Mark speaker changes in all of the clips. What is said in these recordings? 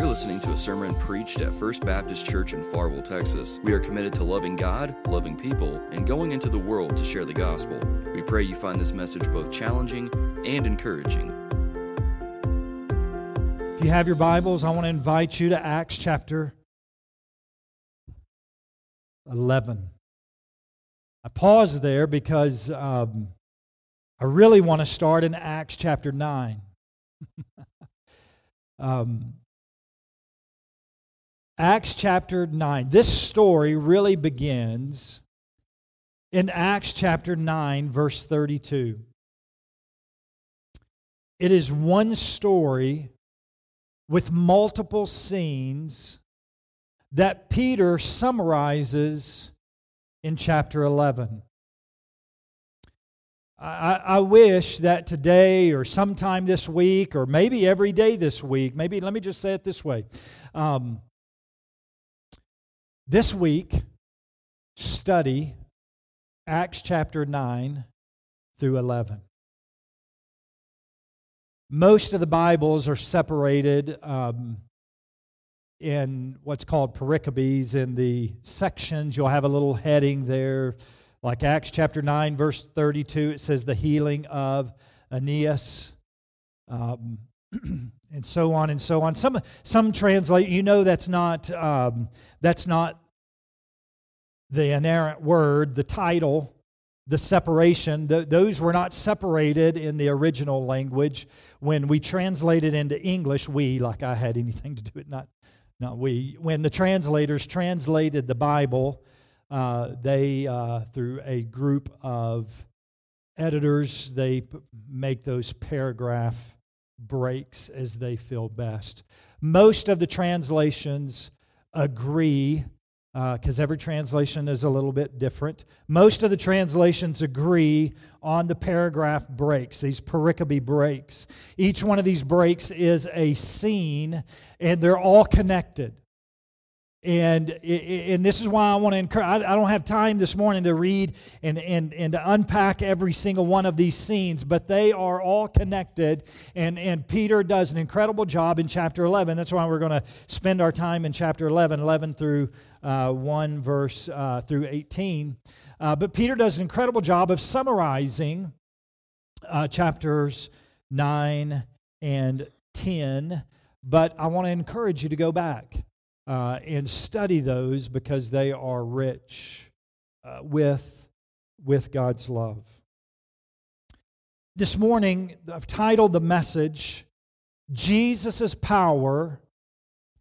Speaker 1: You're listening to a sermon preached at First Baptist Church in Farwell, Texas. We are committed to loving God, loving people, and going into the world to share the gospel. We pray you find this message both challenging and encouraging.
Speaker 2: If you have your Bibles, I want to invite you to Acts chapter 11. I pause there because um, I really want to start in Acts chapter 9. um, Acts chapter 9. This story really begins in Acts chapter 9, verse 32. It is one story with multiple scenes that Peter summarizes in chapter 11. I, I, wish that today or sometime this week or maybe every day this week, maybe let me just say it this way. Um, this week, study Acts chapter 9 through 11. Most of the Bibles are separated um, in what's called pericopes in the sections. You'll have a little heading there, like Acts chapter 9, verse 32. It says, The healing of Aeneas. Um, and so on and so on. Some some translate. You know that's not um, that's not the inerrant word. The title, the separation. The, those were not separated in the original language. When we translated into English, we like I had anything to do with not not we. When the translators translated the Bible, uh, they uh, through a group of editors they make those paragraph breaks as they feel best. Most of the translations agree, because uh, every translation is a little bit different. Most of the translations agree on the paragraph breaks, these pericope breaks. Each one of these breaks is a scene, and they're all connected. And, and this is why I want to encourage. I don't have time this morning to read and, and, and to unpack every single one of these scenes, but they are all connected. And, and Peter does an incredible job in chapter 11. That's why we're going to spend our time in chapter 11, 11 through uh, 1 verse uh, through 18. Uh, but Peter does an incredible job of summarizing uh, chapters 9 and 10. But I want to encourage you to go back uh, and study those because they are rich uh, with, with God's love. This morning, I've titled the message, Jesus' Power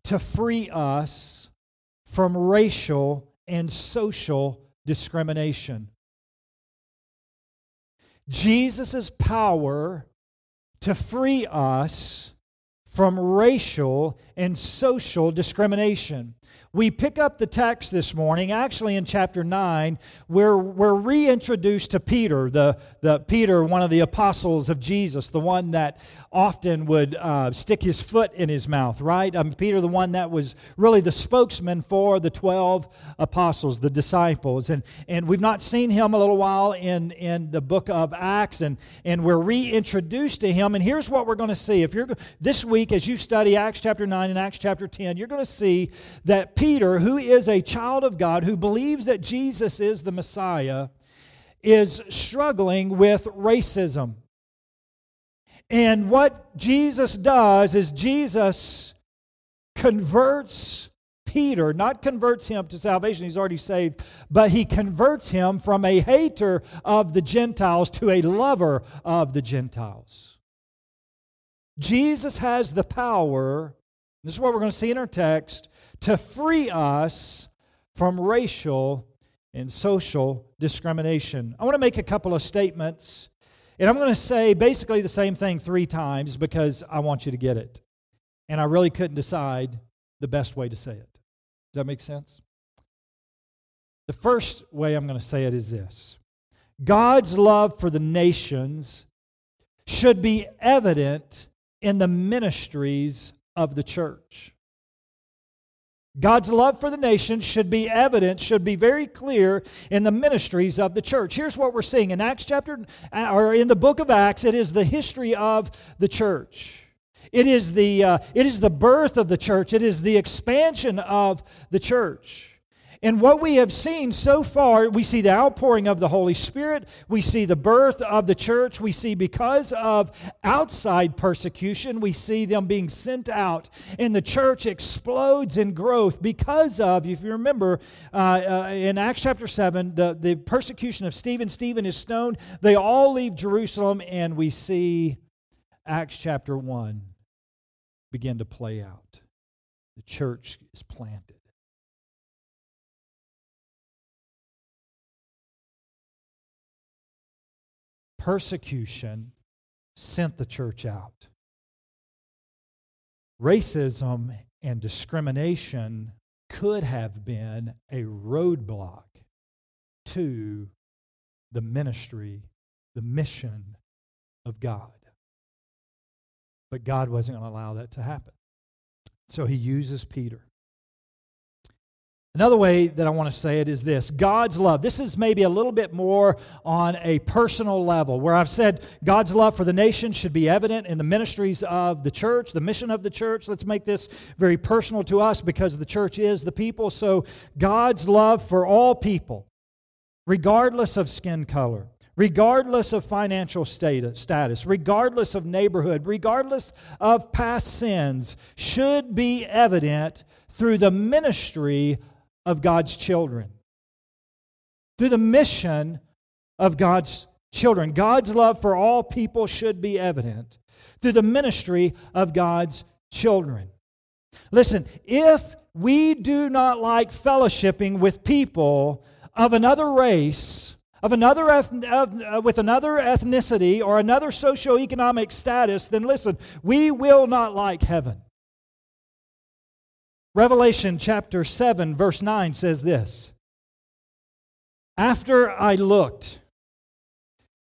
Speaker 2: to Free Us from Racial and Social Discrimination. Jesus' power to free us from racial and social discrimination. We pick up the text this morning, actually in chapter 9, where we're reintroduced to Peter, the, the Peter, one of the apostles of Jesus, the one that often would uh, stick his foot in his mouth, right? Um, Peter, the one that was really the spokesman for the 12 apostles, the disciples. And, and we've not seen him a little while in, in the book of Acts, and, and we're reintroduced to him. And here's what we're going to see. If you're this week, as you study Acts chapter 9 and Acts chapter 10, you're going to see that Peter, who is a child of God, who believes that Jesus is the Messiah, is struggling with racism. And what Jesus does is Jesus converts Peter, not converts him to salvation, he's already saved, but he converts him from a hater of the Gentiles to a lover of the Gentiles. Jesus has the power, this is what we're going to see in our text, to free us from racial and social discrimination. I want to make a couple of statements, and I'm going to say basically the same thing three times because I want you to get it. And I really couldn't decide the best way to say it. Does that make sense? The first way I'm going to say it is this God's love for the nations should be evident in the ministries of the church. God's love for the nation should be evident, should be very clear in the ministries of the church. Here's what we're seeing in Acts chapter, or in the book of Acts, it is the history of the church. It is, the, uh, it is the birth of the church. It is the expansion of the church. And what we have seen so far, we see the outpouring of the Holy Spirit. We see the birth of the church. We see because of outside persecution, we see them being sent out. And the church explodes in growth because of, if you remember, uh, uh, in Acts chapter 7, the, the persecution of Stephen. Stephen is stoned. They all leave Jerusalem, and we see Acts chapter 1 begin to play out. The church is planted. Persecution sent the church out. Racism and discrimination could have been a roadblock to the ministry, the mission of God. But God wasn't going to allow that to happen. So he uses Peter. Another way that I want to say it is this God's love. This is maybe a little bit more on a personal level, where I've said God's love for the nation should be evident in the ministries of the church, the mission of the church. Let's make this very personal to us because the church is the people. So, God's love for all people, regardless of skin color, regardless of financial status, regardless of neighborhood, regardless of past sins, should be evident through the ministry of God's children. Through the mission of God's children. God's love for all people should be evident through the ministry of God's children. Listen, if we do not like fellowshipping with people of another race, of another of, uh, with another ethnicity or another socioeconomic status, then listen, we will not like heaven. Revelation chapter 7, verse 9 says this After I looked,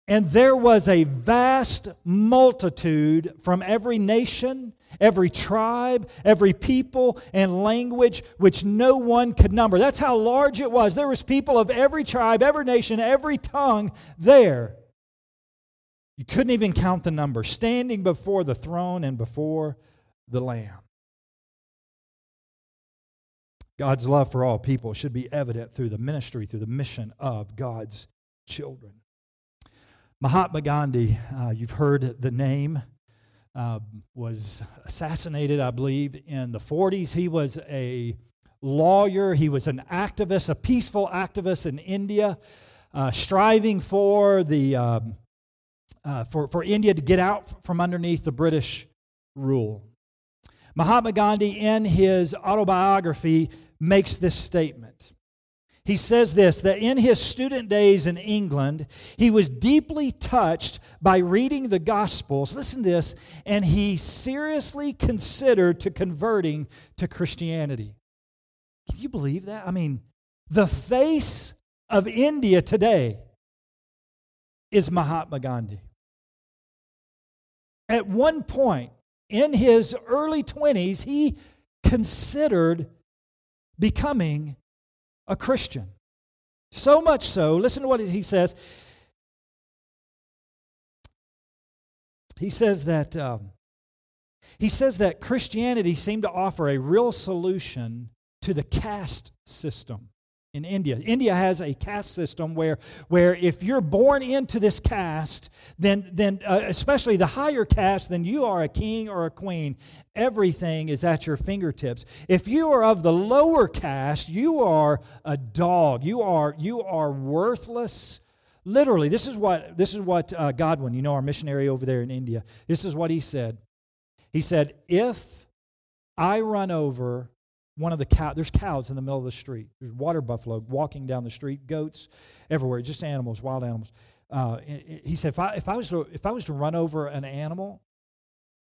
Speaker 2: and there was a vast multitude from every nation, every tribe, every people and language which no one could number. That's how large it was. There was people of every tribe, every nation, every tongue there. You couldn't even count the number, standing before the throne and before the Lamb. God's love for all people should be evident through the ministry, through the mission of God's children. Mahatma Gandhi, uh, you've heard the name, uh, was assassinated, I believe, in the 40s. He was a lawyer, he was an activist, a peaceful activist in India, uh, striving for, the, um, uh, for, for India to get out from underneath the British rule. Mahatma Gandhi, in his autobiography, makes this statement. He says this that in his student days in England, he was deeply touched by reading the Gospels. Listen to this, and he seriously considered to converting to Christianity. Can you believe that? I mean, the face of India today is Mahatma Gandhi. At one point in his early 20s, he considered becoming a Christian. So much so, listen to what he says. He says that um, he says that Christianity seemed to offer a real solution to the caste system in India. India has a caste system where, where if you're born into this caste, then, then uh, especially the higher caste, then you are a king or a queen. Everything is at your fingertips. If you are of the lower caste, you are a dog. You are, you are worthless. Literally, this is what, this is what uh, Godwin, you know, our missionary over there in India, this is what he said. He said, If I run over one of the cow there's cows in the middle of the street. There's water buffalo walking down the street goats everywhere just animals wild animals. Uh, he said if I, if I was to if I was to run over an animal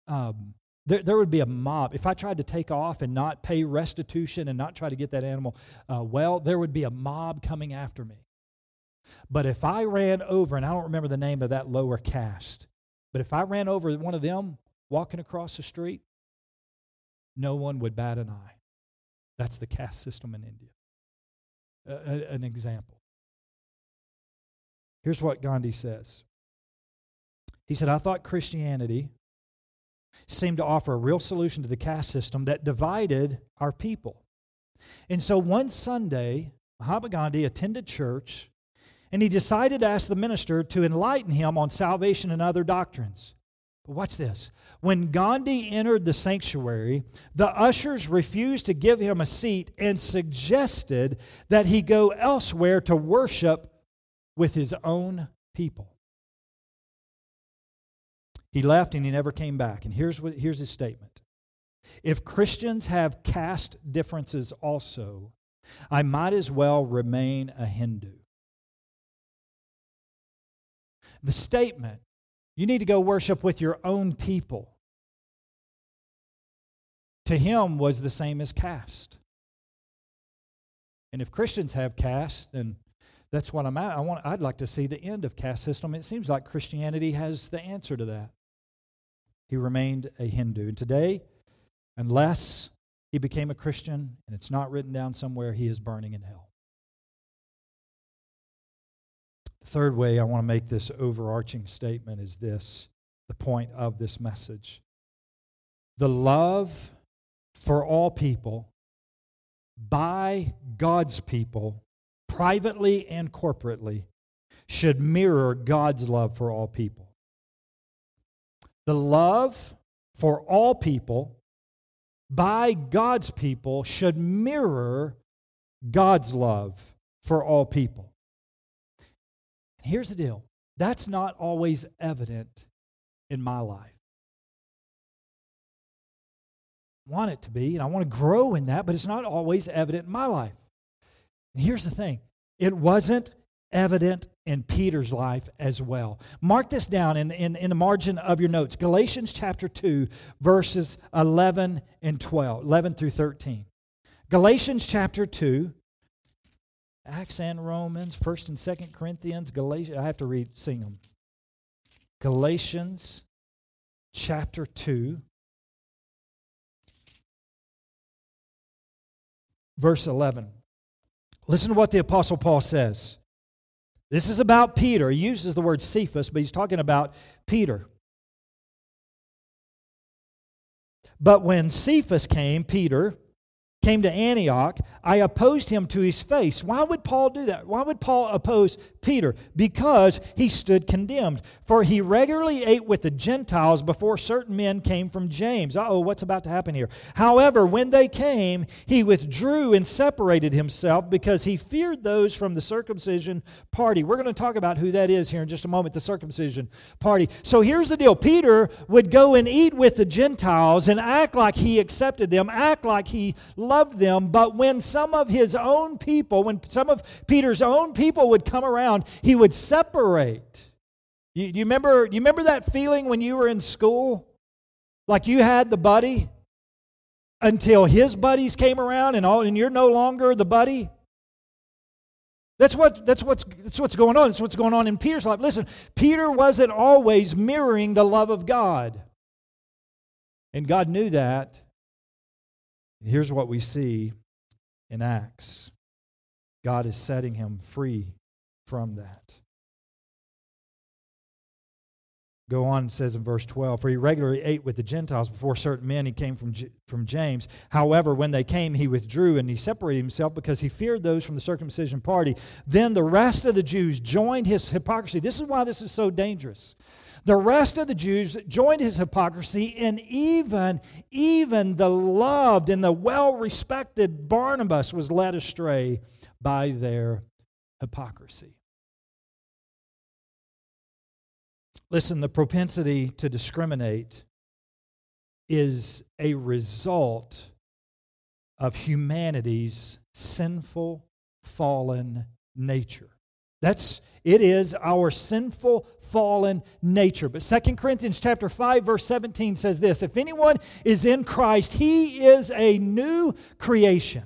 Speaker 2: um, there, there would be a mob. If I tried to take off and not pay restitution and not try to get that animal uh, well there would be a mob coming after me. But if I ran over and I don't remember the name of that lower caste but if I ran over one of them walking across the street no one would bat an eye that's the caste system in India. Uh, an example. Here's what Gandhi says He said, I thought Christianity seemed to offer a real solution to the caste system that divided our people. And so one Sunday, Mahatma Gandhi attended church and he decided to ask the minister to enlighten him on salvation and other doctrines. But watch this. When Gandhi entered the sanctuary, the ushers refused to give him a seat and suggested that he go elsewhere to worship with his own people. He left and he never came back. And here's, what, here's his statement If Christians have caste differences also, I might as well remain a Hindu. The statement you need to go worship with your own people. To him was the same as caste. And if Christians have caste, then that's what I'm at. I want, I'd like to see the end of caste system. It seems like Christianity has the answer to that. He remained a Hindu. And today, unless he became a Christian and it's not written down somewhere, he is burning in hell. Third way I want to make this overarching statement is this the point of this message. The love for all people by God's people, privately and corporately, should mirror God's love for all people. The love for all people by God's people should mirror God's love for all people. Here's the deal that's not always evident in my life. I want it to be, and I want to grow in that, but it's not always evident in my life. And here's the thing it wasn't evident in Peter's life as well. Mark this down in, in, in the margin of your notes Galatians chapter 2, verses 11 and 12, 11 through 13. Galatians chapter 2, Acts and Romans, 1st and 2nd Corinthians, Galatians. I have to read, sing them. Galatians chapter 2, verse 11. Listen to what the Apostle Paul says. This is about Peter. He uses the word Cephas, but he's talking about Peter. But when Cephas came, Peter, came to Antioch, I opposed him to his face. Why would Paul do that? Why would Paul oppose Peter? Because he stood condemned. For he regularly ate with the Gentiles before certain men came from James. Oh, what's about to happen here? However, when they came, he withdrew and separated himself because he feared those from the circumcision party. We're going to talk about who that is here in just a moment, the circumcision party. So here's the deal Peter would go and eat with the Gentiles and act like he accepted them, act like he loved them, but when some of his own people, when some of Peter's own people would come around, he would separate. You, you, remember, you remember that feeling when you were in school? Like you had the buddy until his buddies came around and, all, and you're no longer the buddy? That's, what, that's, what's, that's what's going on. That's what's going on in Peter's life. Listen, Peter wasn't always mirroring the love of God. And God knew that. Here's what we see in Acts God is setting him free from that. Go on, says in verse 12, for he regularly ate with the Gentiles before certain men. He came from, J- from James. However, when they came, he withdrew and he separated himself because he feared those from the circumcision party. Then the rest of the Jews joined his hypocrisy. This is why this is so dangerous. The rest of the Jews joined his hypocrisy, and even, even the loved and the well respected Barnabas was led astray by their hypocrisy. Listen, the propensity to discriminate is a result of humanity's sinful, fallen nature. That's it is our sinful fallen nature. But Second Corinthians chapter 5 verse 17 says this, if anyone is in Christ, he is a new creation.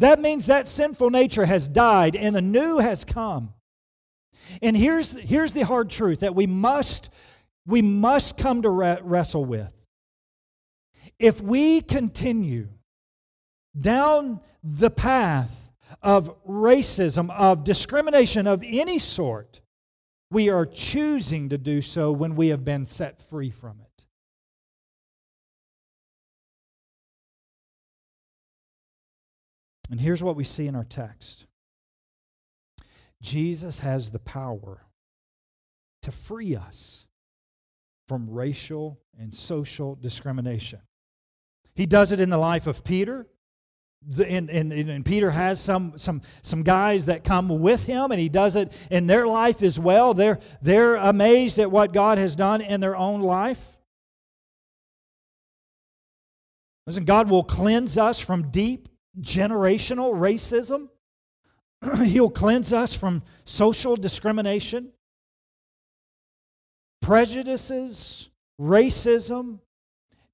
Speaker 2: That means that sinful nature has died and the new has come. And here's, here's the hard truth that we must, we must come to re- wrestle with. If we continue down the path of racism, of discrimination of any sort, we are choosing to do so when we have been set free from it. And here's what we see in our text Jesus has the power to free us from racial and social discrimination. He does it in the life of Peter. The, and, and, and Peter has some, some, some guys that come with him, and he does it in their life as well. They're, they're amazed at what God has done in their own life. Listen, God will cleanse us from deep generational racism. He'll cleanse us from social discrimination, prejudices, racism,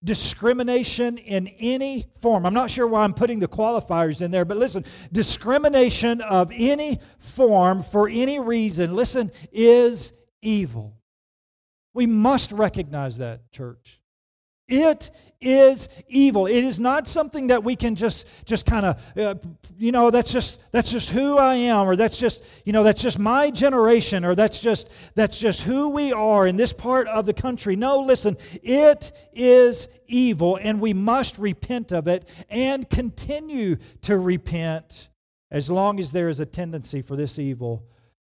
Speaker 2: discrimination in any form. I'm not sure why I'm putting the qualifiers in there, but listen, discrimination of any form for any reason, listen, is evil. We must recognize that, church. It is evil. It is not something that we can just just kind of uh, you know that's just that's just who I am or that's just you know that's just my generation or that's just that's just who we are in this part of the country. No, listen, it is evil and we must repent of it and continue to repent as long as there is a tendency for this evil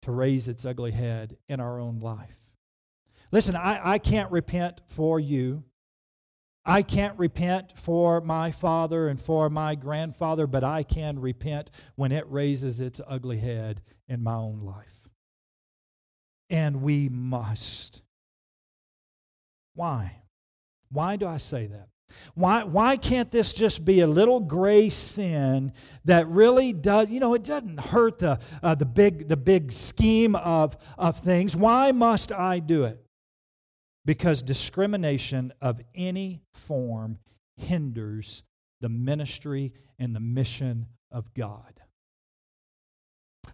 Speaker 2: to raise its ugly head in our own life. Listen, I, I can't repent for you. I can't repent for my father and for my grandfather, but I can repent when it raises its ugly head in my own life. And we must. Why? Why do I say that? Why, why can't this just be a little gray sin that really does, you know, it doesn't hurt the, uh, the, big, the big scheme of, of things? Why must I do it? Because discrimination of any form hinders the ministry and the mission of God.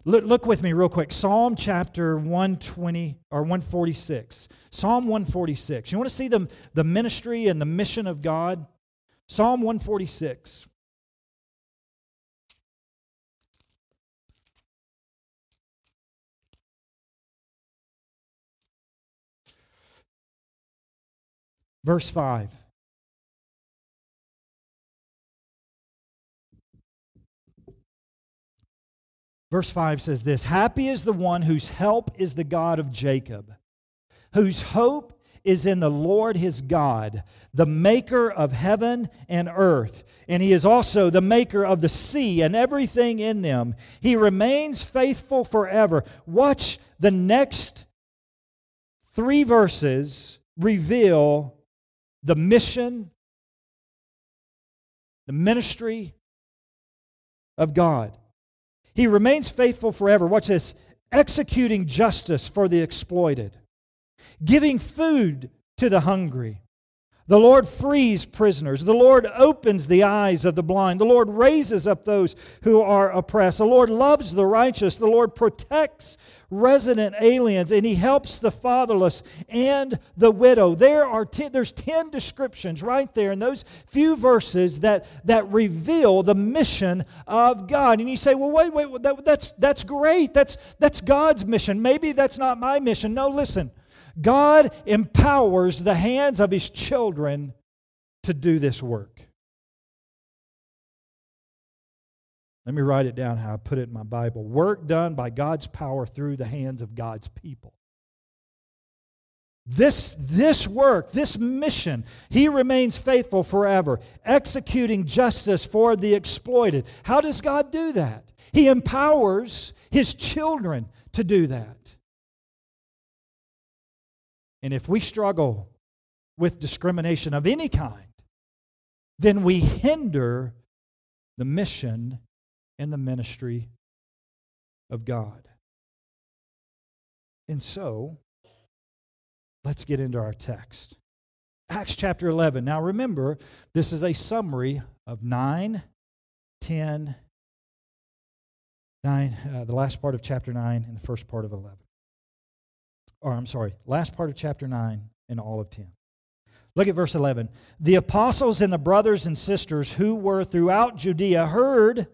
Speaker 2: Look, look, with me real quick. Psalm chapter 120 or 146. Psalm 146. You want to see the, the ministry and the mission of God? Psalm 146. Verse 5. Verse 5 says this Happy is the one whose help is the God of Jacob, whose hope is in the Lord his God, the maker of heaven and earth. And he is also the maker of the sea and everything in them. He remains faithful forever. Watch the next three verses reveal the mission, the ministry of God. He remains faithful forever. Watch this executing justice for the exploited, giving food to the hungry, the Lord frees prisoners. The Lord opens the eyes of the blind. The Lord raises up those who are oppressed. The Lord loves the righteous. The Lord protects resident aliens and he helps the fatherless and the widow. There are ten, there's 10 descriptions right there in those few verses that, that reveal the mission of God. And you say, well, wait, wait, that, that's, that's great. That's, that's God's mission. Maybe that's not my mission. No, listen. God empowers the hands of his children to do this work. Let me write it down how I put it in my Bible. Work done by God's power through the hands of God's people. This, this work, this mission, he remains faithful forever, executing justice for the exploited. How does God do that? He empowers his children to do that. And if we struggle with discrimination of any kind, then we hinder the mission and the ministry of God. And so, let's get into our text. Acts chapter 11. Now remember, this is a summary of 9, 10, 9, uh, the last part of chapter 9 and the first part of 11 or I'm sorry, last part of chapter 9 and all of 10. Look at verse 11. The apostles and the brothers and sisters who were throughout Judea heard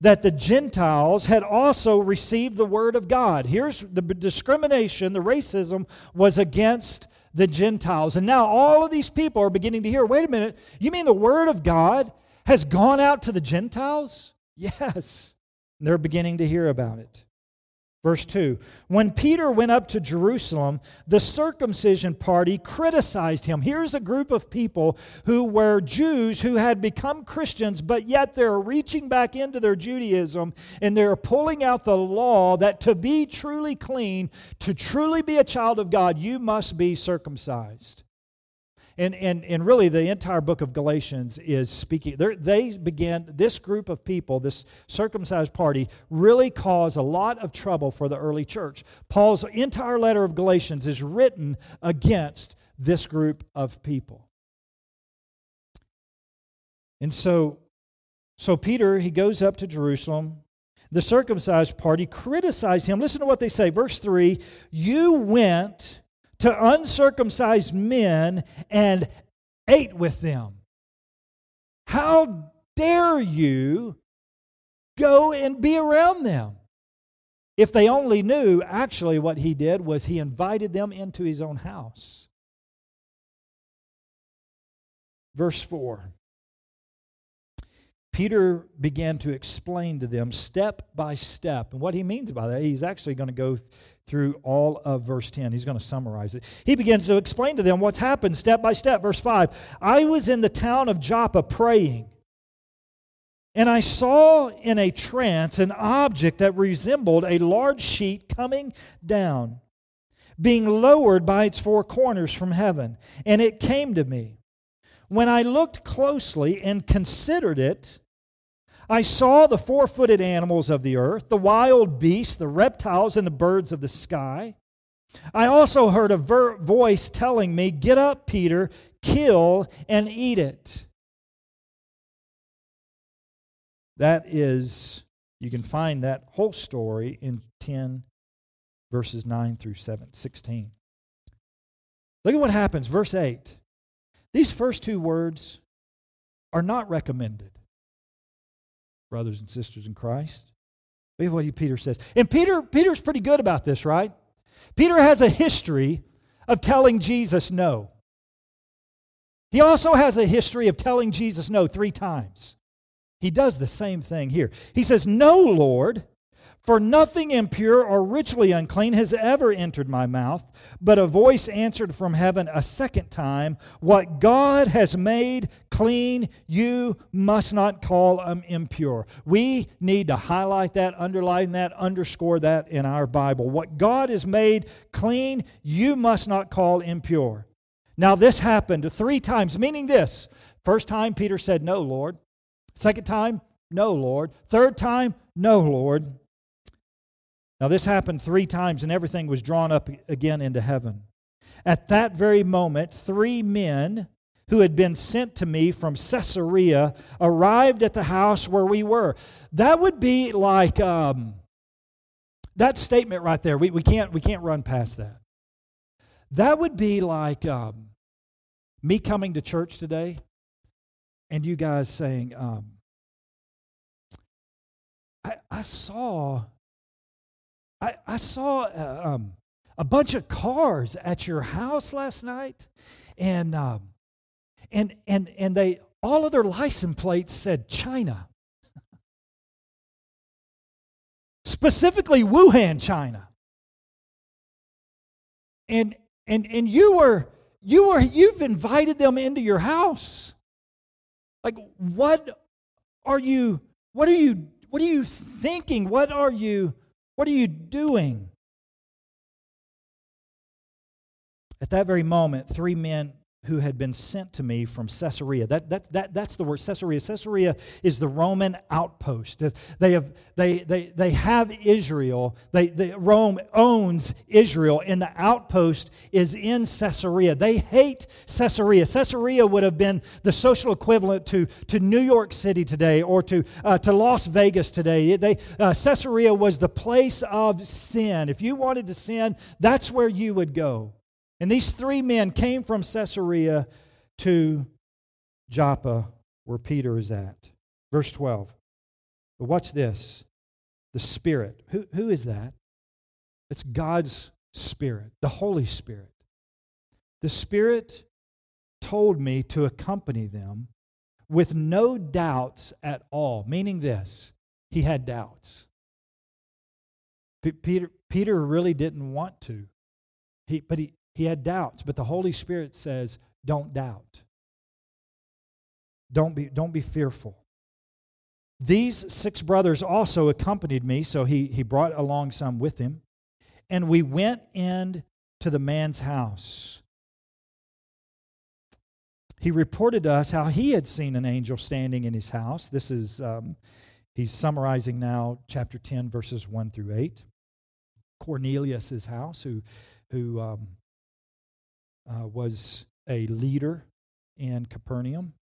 Speaker 2: that the Gentiles had also received the word of God. Here's the discrimination, the racism was against the Gentiles. And now all of these people are beginning to hear wait a minute, you mean the word of God has gone out to the Gentiles? Yes. They're beginning to hear about it. Verse 2 When Peter went up to Jerusalem, the circumcision party criticized him. Here's a group of people who were Jews who had become Christians, but yet they're reaching back into their Judaism and they're pulling out the law that to be truly clean, to truly be a child of God, you must be circumcised. And, and, and really, the entire book of Galatians is speaking. They began, this group of people, this circumcised party, really caused a lot of trouble for the early church. Paul's entire letter of Galatians is written against this group of people. And so, so Peter, he goes up to Jerusalem. The circumcised party criticized him. Listen to what they say. Verse 3 You went to uncircumcised men and ate with them. How dare you go and be around them? If they only knew, actually, what he did was he invited them into his own house. Verse 4 Peter began to explain to them step by step. And what he means by that, he's actually going to go through all of verse 10. He's going to summarize it. He begins to explain to them what's happened step by step. Verse 5 I was in the town of Joppa praying, and I saw in a trance an object that resembled a large sheet coming down, being lowered by its four corners from heaven. And it came to me. When I looked closely and considered it, I saw the four footed animals of the earth, the wild beasts, the reptiles, and the birds of the sky. I also heard a ver- voice telling me, Get up, Peter, kill and eat it. That is, you can find that whole story in 10 verses 9 through 7, 16. Look at what happens, verse 8. These first two words are not recommended brothers and sisters in Christ. Look at what Peter says. And Peter, Peter's pretty good about this, right? Peter has a history of telling Jesus no. He also has a history of telling Jesus no three times. He does the same thing here. He says, No, Lord, for nothing impure or ritually unclean has ever entered my mouth. But a voice answered from heaven a second time, What God has made clean, you must not call impure. We need to highlight that, underline that, underscore that in our Bible. What God has made clean, you must not call impure. Now, this happened three times, meaning this. First time, Peter said, No, Lord. Second time, No, Lord. Third time, No, Lord. Now, this happened three times, and everything was drawn up again into heaven. At that very moment, three men who had been sent to me from Caesarea arrived at the house where we were. That would be like um, that statement right there. We, we, can't, we can't run past that. That would be like um, me coming to church today and you guys saying, um, I, I saw I, I saw uh, um, a bunch of cars at your house last night, and um, and and and they all of their license plates said China, specifically Wuhan, China. And and and you were you were you've invited them into your house. Like what are you? What are you? What are you thinking? What are you? What are you doing? At that very moment, three men who had been sent to me from Caesarea. That, that, that, that's the word Caesarea. Caesarea is the Roman outpost. They have, they, they, they have Israel. They, they, Rome owns Israel, and the outpost is in Caesarea. They hate Caesarea. Caesarea would have been the social equivalent to, to New York City today or to, uh, to Las Vegas today. They, uh, Caesarea was the place of sin. If you wanted to sin, that's where you would go. And these three men came from Caesarea to Joppa, where Peter is at. Verse 12. But watch this the Spirit. Who, who is that? It's God's Spirit, the Holy Spirit. The Spirit told me to accompany them with no doubts at all, meaning this he had doubts. P- Peter, Peter really didn't want to, he, but he, he had doubts. But the Holy Spirit says, don't doubt. Don't be, don't be fearful. These six brothers also accompanied me, so he, he brought along some with him. And we went in to the man's house. He reported to us how he had seen an angel standing in his house. This is, um, he's summarizing now chapter 10, verses 1 through 8. Cornelius' house, who, who um, uh, was a leader in Capernaum.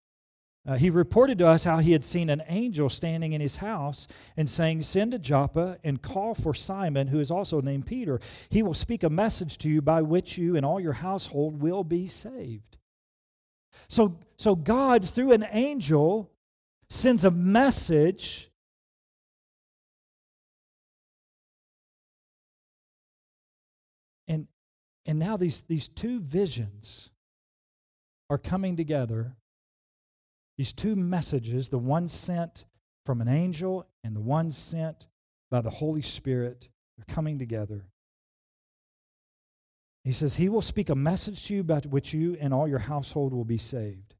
Speaker 2: Uh, he reported to us how he had seen an angel standing in his house and saying, Send to Joppa and call for Simon, who is also named Peter. He will speak a message to you by which you and all your household will be saved. So, so God, through an angel, sends a message and now these these two visions are coming together these two messages, the one sent from an angel and the one sent by the Holy Spirit, are coming together. He says, He will speak a message to you about which you and all your household will be saved.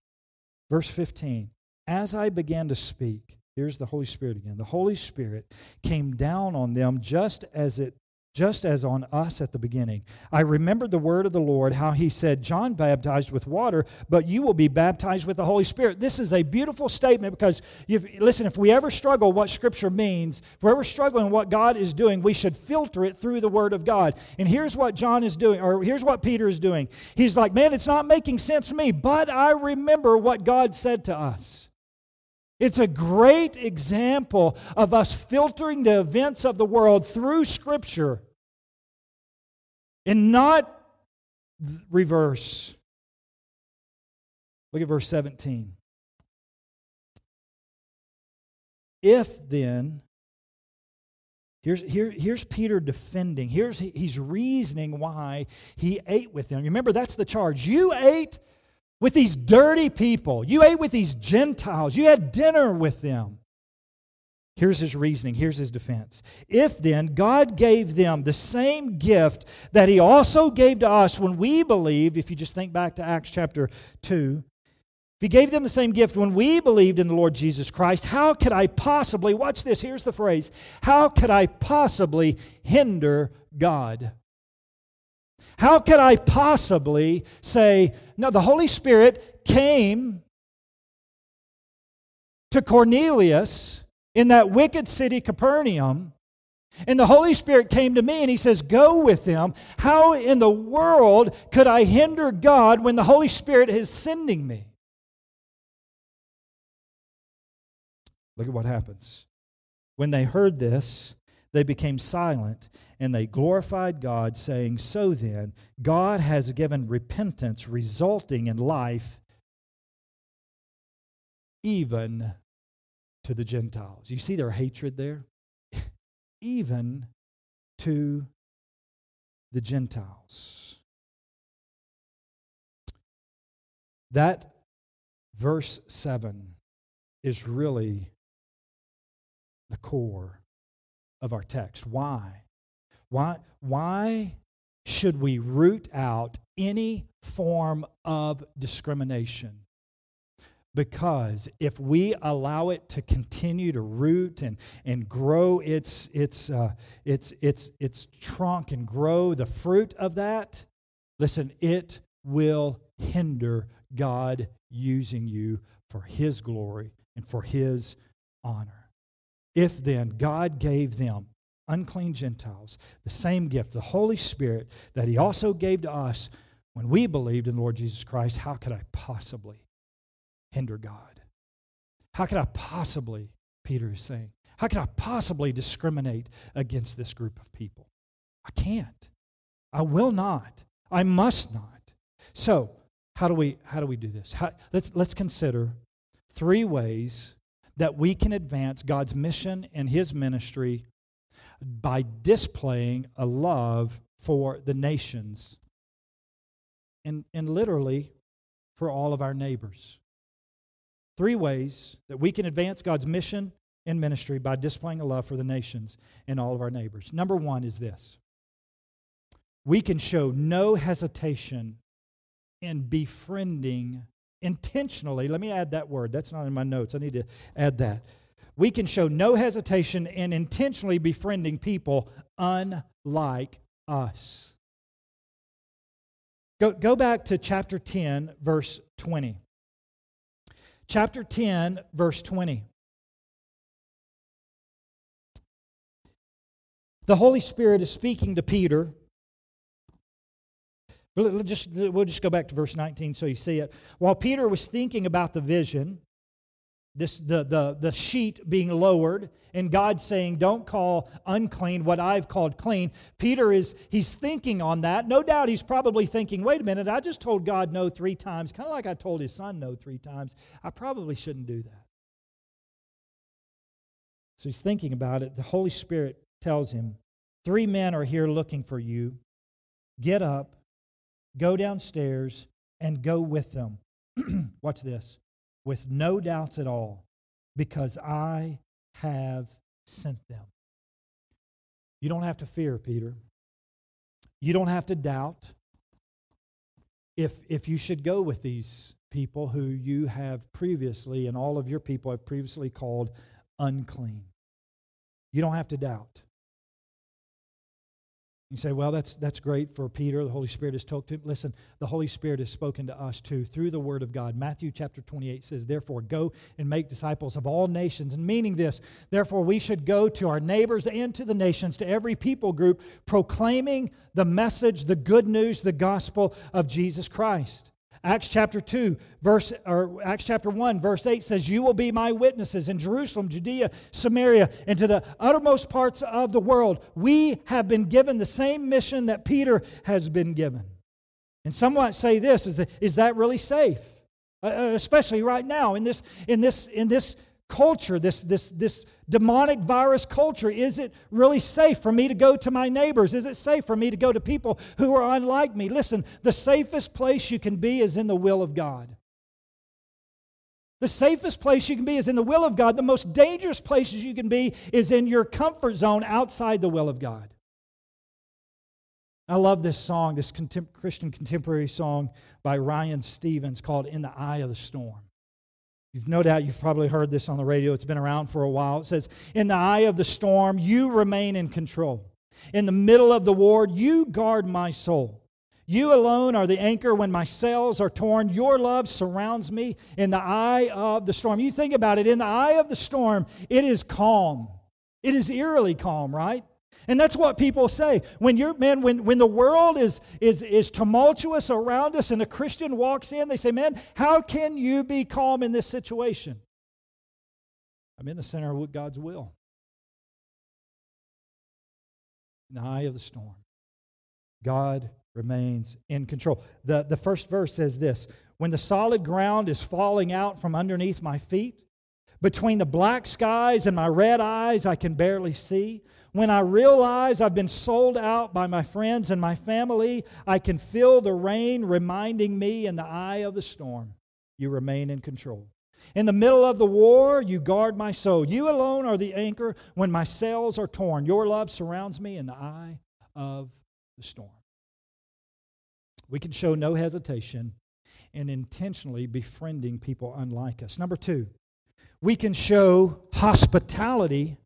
Speaker 2: Verse 15 As I began to speak, here's the Holy Spirit again. The Holy Spirit came down on them just as it just as on us at the beginning. I remembered the word of the Lord, how he said, John baptized with water, but you will be baptized with the Holy Spirit. This is a beautiful statement because, listen, if we ever struggle what Scripture means, if we're ever struggling what God is doing, we should filter it through the Word of God. And here's what John is doing, or here's what Peter is doing. He's like, man, it's not making sense to me, but I remember what God said to us. It's a great example of us filtering the events of the world through Scripture and not reverse. Look at verse 17. If then, here's, here, here's Peter defending, here's he's reasoning why he ate with them. Remember, that's the charge. You ate with these dirty people. You ate with these Gentiles. You had dinner with them. Here's his reasoning. Here's his defense. If then God gave them the same gift that he also gave to us when we believed, if you just think back to Acts chapter 2, if he gave them the same gift when we believed in the Lord Jesus Christ, how could I possibly, watch this, here's the phrase, how could I possibly hinder God? How could I possibly say, no, the Holy Spirit came to Cornelius in that wicked city, Capernaum, and the Holy Spirit came to me and he says, Go with them. How in the world could I hinder God when the Holy Spirit is sending me? Look at what happens. When they heard this, they became silent and they glorified God, saying, So then, God has given repentance resulting in life even to the Gentiles. You see their hatred there? even to the Gentiles. That verse 7 is really the core of our text. Why? Why, why should we root out any form of discrimination? Because if we allow it to continue to root and, and grow its, its, uh, its, its, its trunk and grow the fruit of that, listen, it will hinder God using you for His glory and for His honor. If then God gave them unclean Gentiles, the same gift, the Holy Spirit, that He also gave to us when we believed in the Lord Jesus Christ, how could I possibly hinder God? How could I possibly, Peter is saying, how could I possibly discriminate against this group of people? I can't. I will not. I must not. So, how do we how do we do this? How, let's let's consider three ways that we can advance God's mission and his ministry by displaying a love for the nations and, and literally for all of our neighbors. Three ways that we can advance God's mission and ministry by displaying a love for the nations and all of our neighbors. Number one is this we can show no hesitation in befriending intentionally. Let me add that word. That's not in my notes. I need to add that. We can show no hesitation in intentionally befriending people unlike us. Go, go back to chapter 10, verse 20. Chapter 10, verse 20. The Holy Spirit is speaking to Peter. We'll just, we'll just go back to verse 19 so you see it. While Peter was thinking about the vision, this, the, the, the sheet being lowered, and God saying, Don't call unclean what I've called clean. Peter is he's thinking on that. No doubt he's probably thinking, wait a minute, I just told God no three times, kind of like I told his son no three times. I probably shouldn't do that. So he's thinking about it. The Holy Spirit tells him, Three men are here looking for you. Get up, go downstairs, and go with them. Watch this. With no doubts at all, because I have sent them. You don't have to fear, Peter. You don't have to doubt if, if you should go with these people who you have previously, and all of your people have previously called unclean. You don't have to doubt. You say, well, that's, that's great for Peter. The Holy Spirit has talked to him. Listen, the Holy Spirit has spoken to us too through the Word of God. Matthew chapter 28 says, Therefore, go and make disciples of all nations. And meaning this, therefore, we should go to our neighbors and to the nations, to every people group, proclaiming the message, the good news, the gospel of Jesus Christ. Acts chapter 2, verse, or Acts chapter 1, verse 8 says, You will be my witnesses in Jerusalem, Judea, Samaria, and to the uttermost parts of the world. We have been given the same mission that Peter has been given. And some might say this is that, is that really safe? Uh, uh especially right now in this, in this, in this culture, this, this, this demonic virus culture, is it really safe for me to go to my neighbors? Is it safe for me to go to people who are unlike me? Listen, the safest place you can be is in the will of God. The safest place you can be is in the will of God. The most dangerous places you can be is in your comfort zone outside the will of God. I love this song, this contem- Christian contemporary song by Ryan Stevens called In the Eye of the Storm. You've no doubt you've probably heard this on the radio. It's been around for a while. It says, In the eye of the storm, you remain in control. In the middle of the ward, you guard my soul. You alone are the anchor when my sails are torn. Your love surrounds me in the eye of the storm. You think about it, in the eye of the storm, it is calm. It is eerily calm, right? And that's what people say. When you're man, when, when the world is, is, is tumultuous around us and a Christian walks in, they say, Man, how can you be calm in this situation? I'm in the center of God's will. In the eye of the storm. God remains in control. The, the first verse says this When the solid ground is falling out from underneath my feet, between the black skies and my red eyes, I can barely see. When I realize I've been sold out by my friends and my family, I can feel the rain reminding me in the eye of the storm, you remain in control. In the middle of the war, you guard my soul. You alone are the anchor when my sails are torn. Your love surrounds me in the eye of the storm. We can show no hesitation in intentionally befriending people unlike us. Number two, we can show hospitality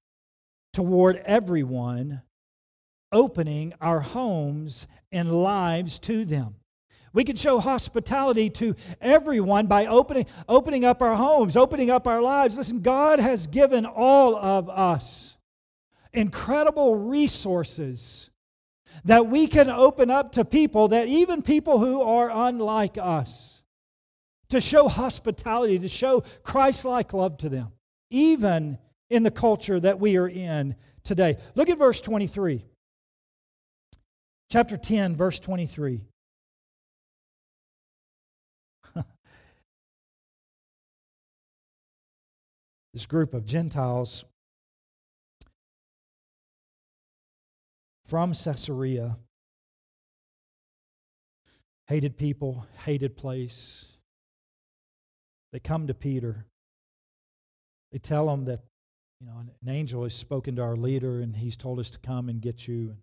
Speaker 2: toward everyone, opening our homes and lives to them. We can show hospitality to everyone by opening, opening up our homes, opening up our lives. Listen, God has given all of us incredible resources that we can open up to people, that even people who are unlike us, to show hospitality, to show Christ like love to them, even in the culture that we are in today. Look at verse 23. Chapter 10, verse 23. this group of Gentiles from Caesarea, hated people, hated place. They come to Peter. They tell him that you know, an, an angel has spoken to our leader and he's told us to come and get you. And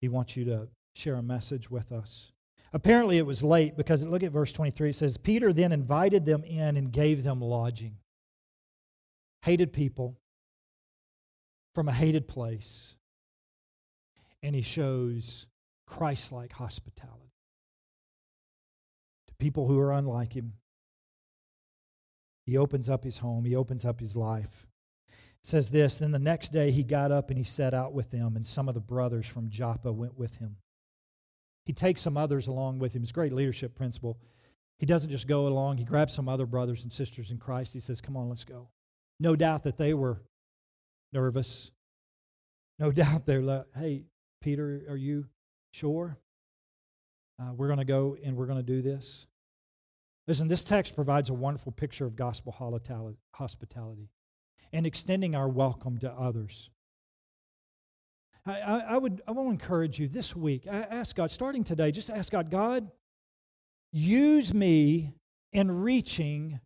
Speaker 2: he wants you to share a message with us. Apparently, it was late because look at verse 23. It says, Peter then invited them in and gave them lodging. Hated people from a hated place. And he shows Christ like hospitality to people who are unlike him. He opens up his home, he opens up his life. Says this Then the next day he got up and he set out with them, and some of the brothers from Joppa went with him. He takes some others along with him. It's great leadership principle. He doesn't just go along, he grabs some other brothers and sisters in Christ. He says, Come on, let's go. No doubt that they were nervous. No doubt they're like, Hey, Peter, are you sure? Uh, we're going to go and we're going to do this. Listen, this text provides a wonderful picture of gospel hospitality and extending our welcome to others. I, I, I would I want to encourage you this week. I ask God, starting today, just ask God, God, use me in reaching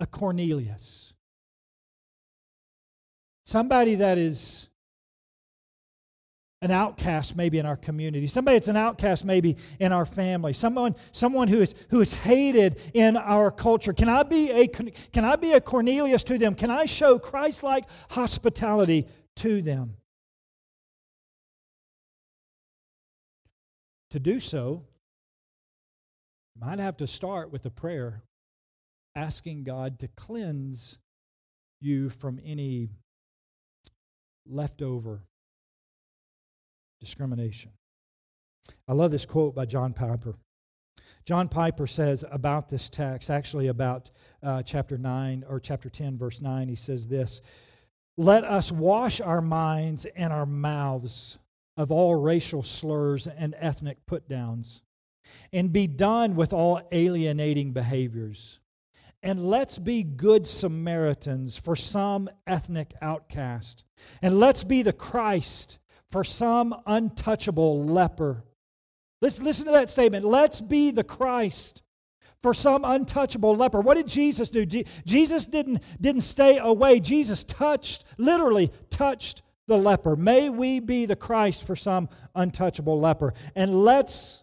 Speaker 2: a Cornelius. Somebody that is an outcast maybe in our community. Somebody that's an outcast maybe in our family. Someone someone who is who is hated in our culture. Can i be a can i be a cornelius to them? Can i show christ-like hospitality to them? To do so, you might have to start with a prayer asking God to cleanse you from any leftover discrimination. I love this quote by John Piper. John Piper says about this text, actually about uh, chapter 9 or chapter 10, verse 9, he says this Let us wash our minds and our mouths of all racial slurs and ethnic putdowns, and be done with all alienating behaviors. And let's be good Samaritans for some ethnic outcast. And let's be the Christ for some untouchable leper. Listen, listen to that statement. Let's be the Christ for some untouchable leper. What did Jesus do? Jesus didn't, didn't stay away. Jesus touched, literally touched the leper. May we be the Christ for some untouchable leper. And let's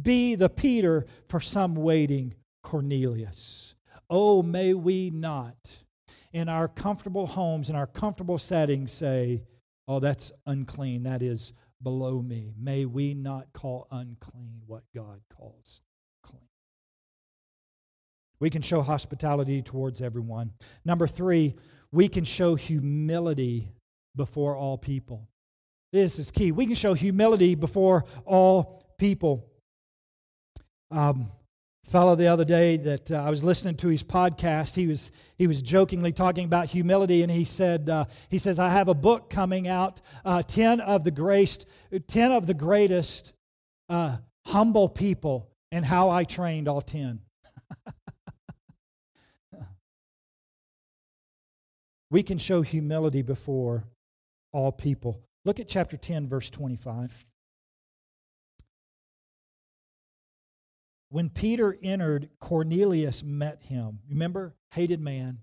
Speaker 2: be the Peter for some waiting Cornelius. Oh, may we not, in our comfortable homes, in our comfortable settings, say, Oh, that's unclean. That is below me. May we not call unclean what God calls clean. We can show hospitality towards everyone. Number three, we can show humility before all people. This is key. We can show humility before all people. Um, fellow the other day that uh, I was listening to his podcast. He was he was jokingly talking about humility, and he said uh, he says I have a book coming out, uh, ten of the greatest, ten of the greatest uh, humble people, and how I trained all ten. we can show humility before all people. Look at chapter 10, verse 25. When Peter entered, Cornelius met him. Remember, hated man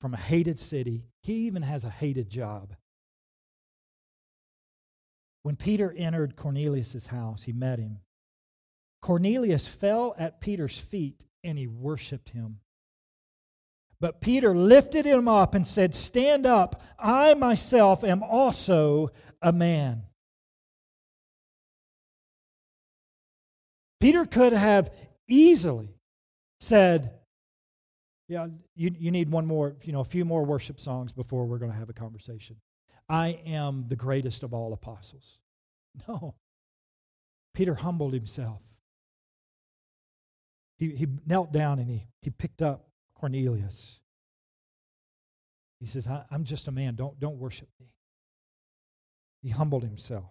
Speaker 2: from a hated city. He even has a hated job. When Peter entered Cornelius' house, he met him. Cornelius fell at Peter's feet and he worshiped him. But Peter lifted him up and said, Stand up, I myself am also a man. Peter could have easily said, Yeah, you, you need one more, you know, a few more worship songs before we're going to have a conversation. I am the greatest of all apostles. No. Peter humbled himself. He, he knelt down and he, he picked up Cornelius. He says, I'm just a man. Don't, don't worship me. He humbled himself.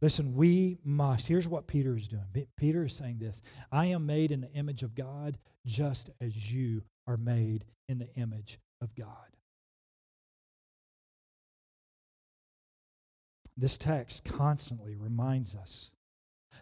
Speaker 2: Listen, we must. Here's what Peter is doing. Peter is saying this I am made in the image of God just as you are made in the image of God. This text constantly reminds us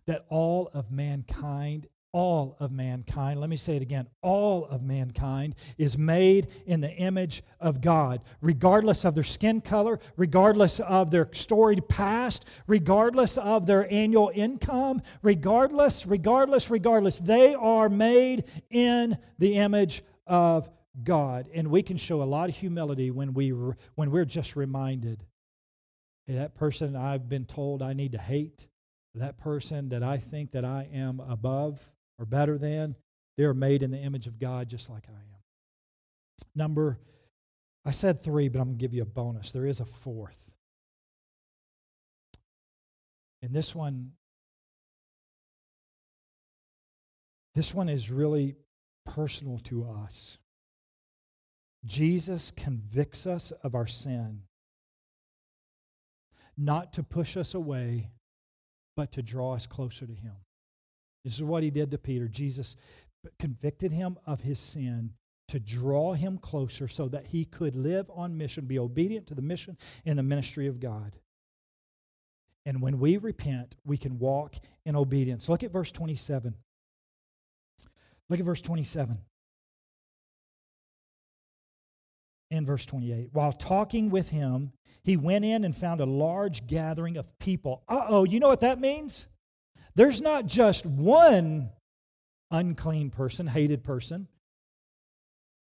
Speaker 2: that all of mankind all of mankind, let me say it again, all of mankind is made in the image of God, regardless of their skin color, regardless of their storied past, regardless of their annual income, regardless, regardless, regardless. They are made in the image of God. And we can show a lot of humility when, we, when we're just reminded that person I've been told I need to hate, that person that I think that I am above, or better than. They are made in the image of God just like I am. Number, I said three, but I'm going to give you a bonus. There is a fourth. And this one, this one is really personal to us. Jesus convicts us of our sin, not to push us away, but to draw us closer to Him. This is what he did to Peter. Jesus convicted him of his sin to draw him closer so that he could live on mission, be obedient to the mission and the ministry of God. And when we repent, we can walk in obedience. Look at verse 27. Look at verse 27. In verse 28. While talking with him, he went in and found a large gathering of people. Uh oh, you know what that means? There's not just one unclean person, hated person.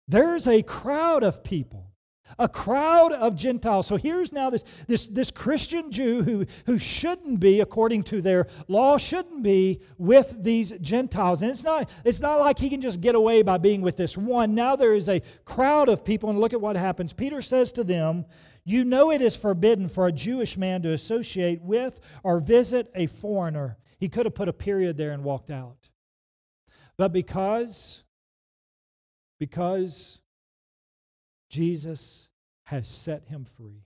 Speaker 2: There's a crowd of people, a crowd of Gentiles. So here's now this, this, this Christian Jew who, who shouldn't be, according to their law, shouldn't be with these Gentiles. And it's not, it's not like he can just get away by being with this one. Now there is a crowd of people, and look at what happens. Peter says to them, You know it is forbidden for a Jewish man to associate with or visit a foreigner. He could have put a period there and walked out. But because, because Jesus has set him free,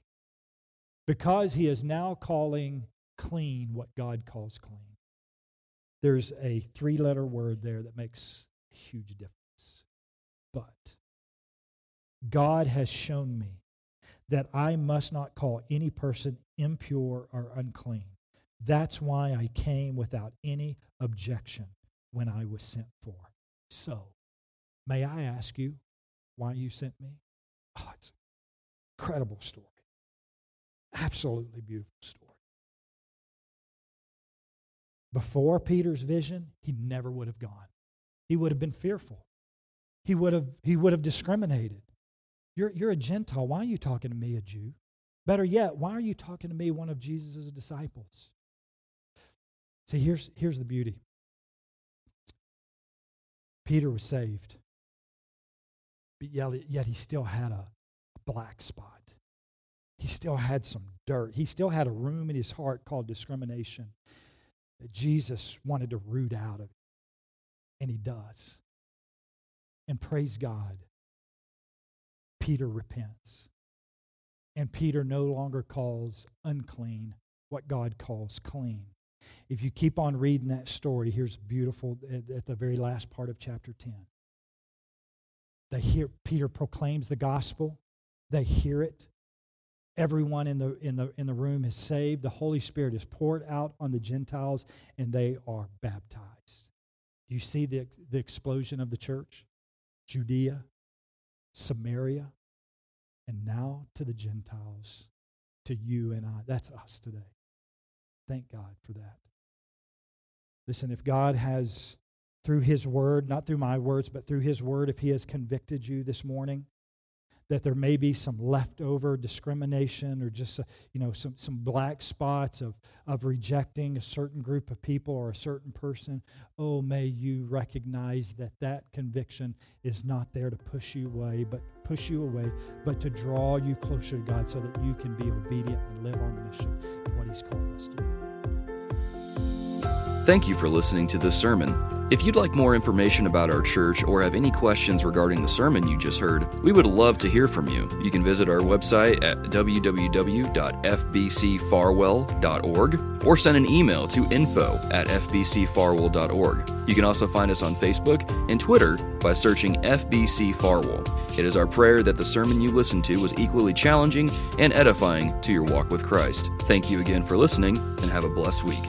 Speaker 2: because he is now calling clean what God calls clean, there's a three letter word there that makes a huge difference. But God has shown me that I must not call any person impure or unclean. That's why I came without any objection when I was sent for. So, may I ask you why you sent me? Oh, it's an incredible story. Absolutely beautiful story. Before Peter's vision, he never would have gone. He would have been fearful. He would have, he would have discriminated. You're, you're a Gentile. Why are you talking to me, a Jew? Better yet, why are you talking to me, one of Jesus' disciples? See, here's, here's the beauty Peter was saved, but yet, he still had a, black spot. He still had some dirt. He still had a room in his heart called discrimination that Jesus wanted to root out of. And he does. And praise God, Peter repents. And Peter no longer calls unclean what God calls clean. If you keep on reading that story, here's beautiful at, at the very last part of chapter 10. They hear Peter proclaims the gospel. They hear it. Everyone in the, in, the, in the room is saved. The Holy Spirit is poured out on the Gentiles, and they are baptized. Do you see the, the explosion of the church? Judea, Samaria, and now to the Gentiles, to you and I. That's us today. Thank God for that. Listen, if God has, through His Word, not through my words, but through His Word, if He has convicted you this morning, that there may be some leftover discrimination or just uh, you know some, some black spots of, of rejecting a certain group of people or a certain person oh may you recognize that that conviction is not there to push you away but push you away but to draw you closer to god so that you can be obedient and live on mission what he's called us to
Speaker 1: Thank you for listening to this sermon. If you'd like more information about our church or have any questions regarding the sermon you just heard, we would love to hear from you. You can visit our website at www.fbcfarwell.org or send an email to info at fbcfarwell.org. You can also find us on Facebook and Twitter by searching FBC Farwell. It is our prayer that the sermon you listened to was equally challenging and edifying to your walk with Christ. Thank you again for listening and have a blessed week.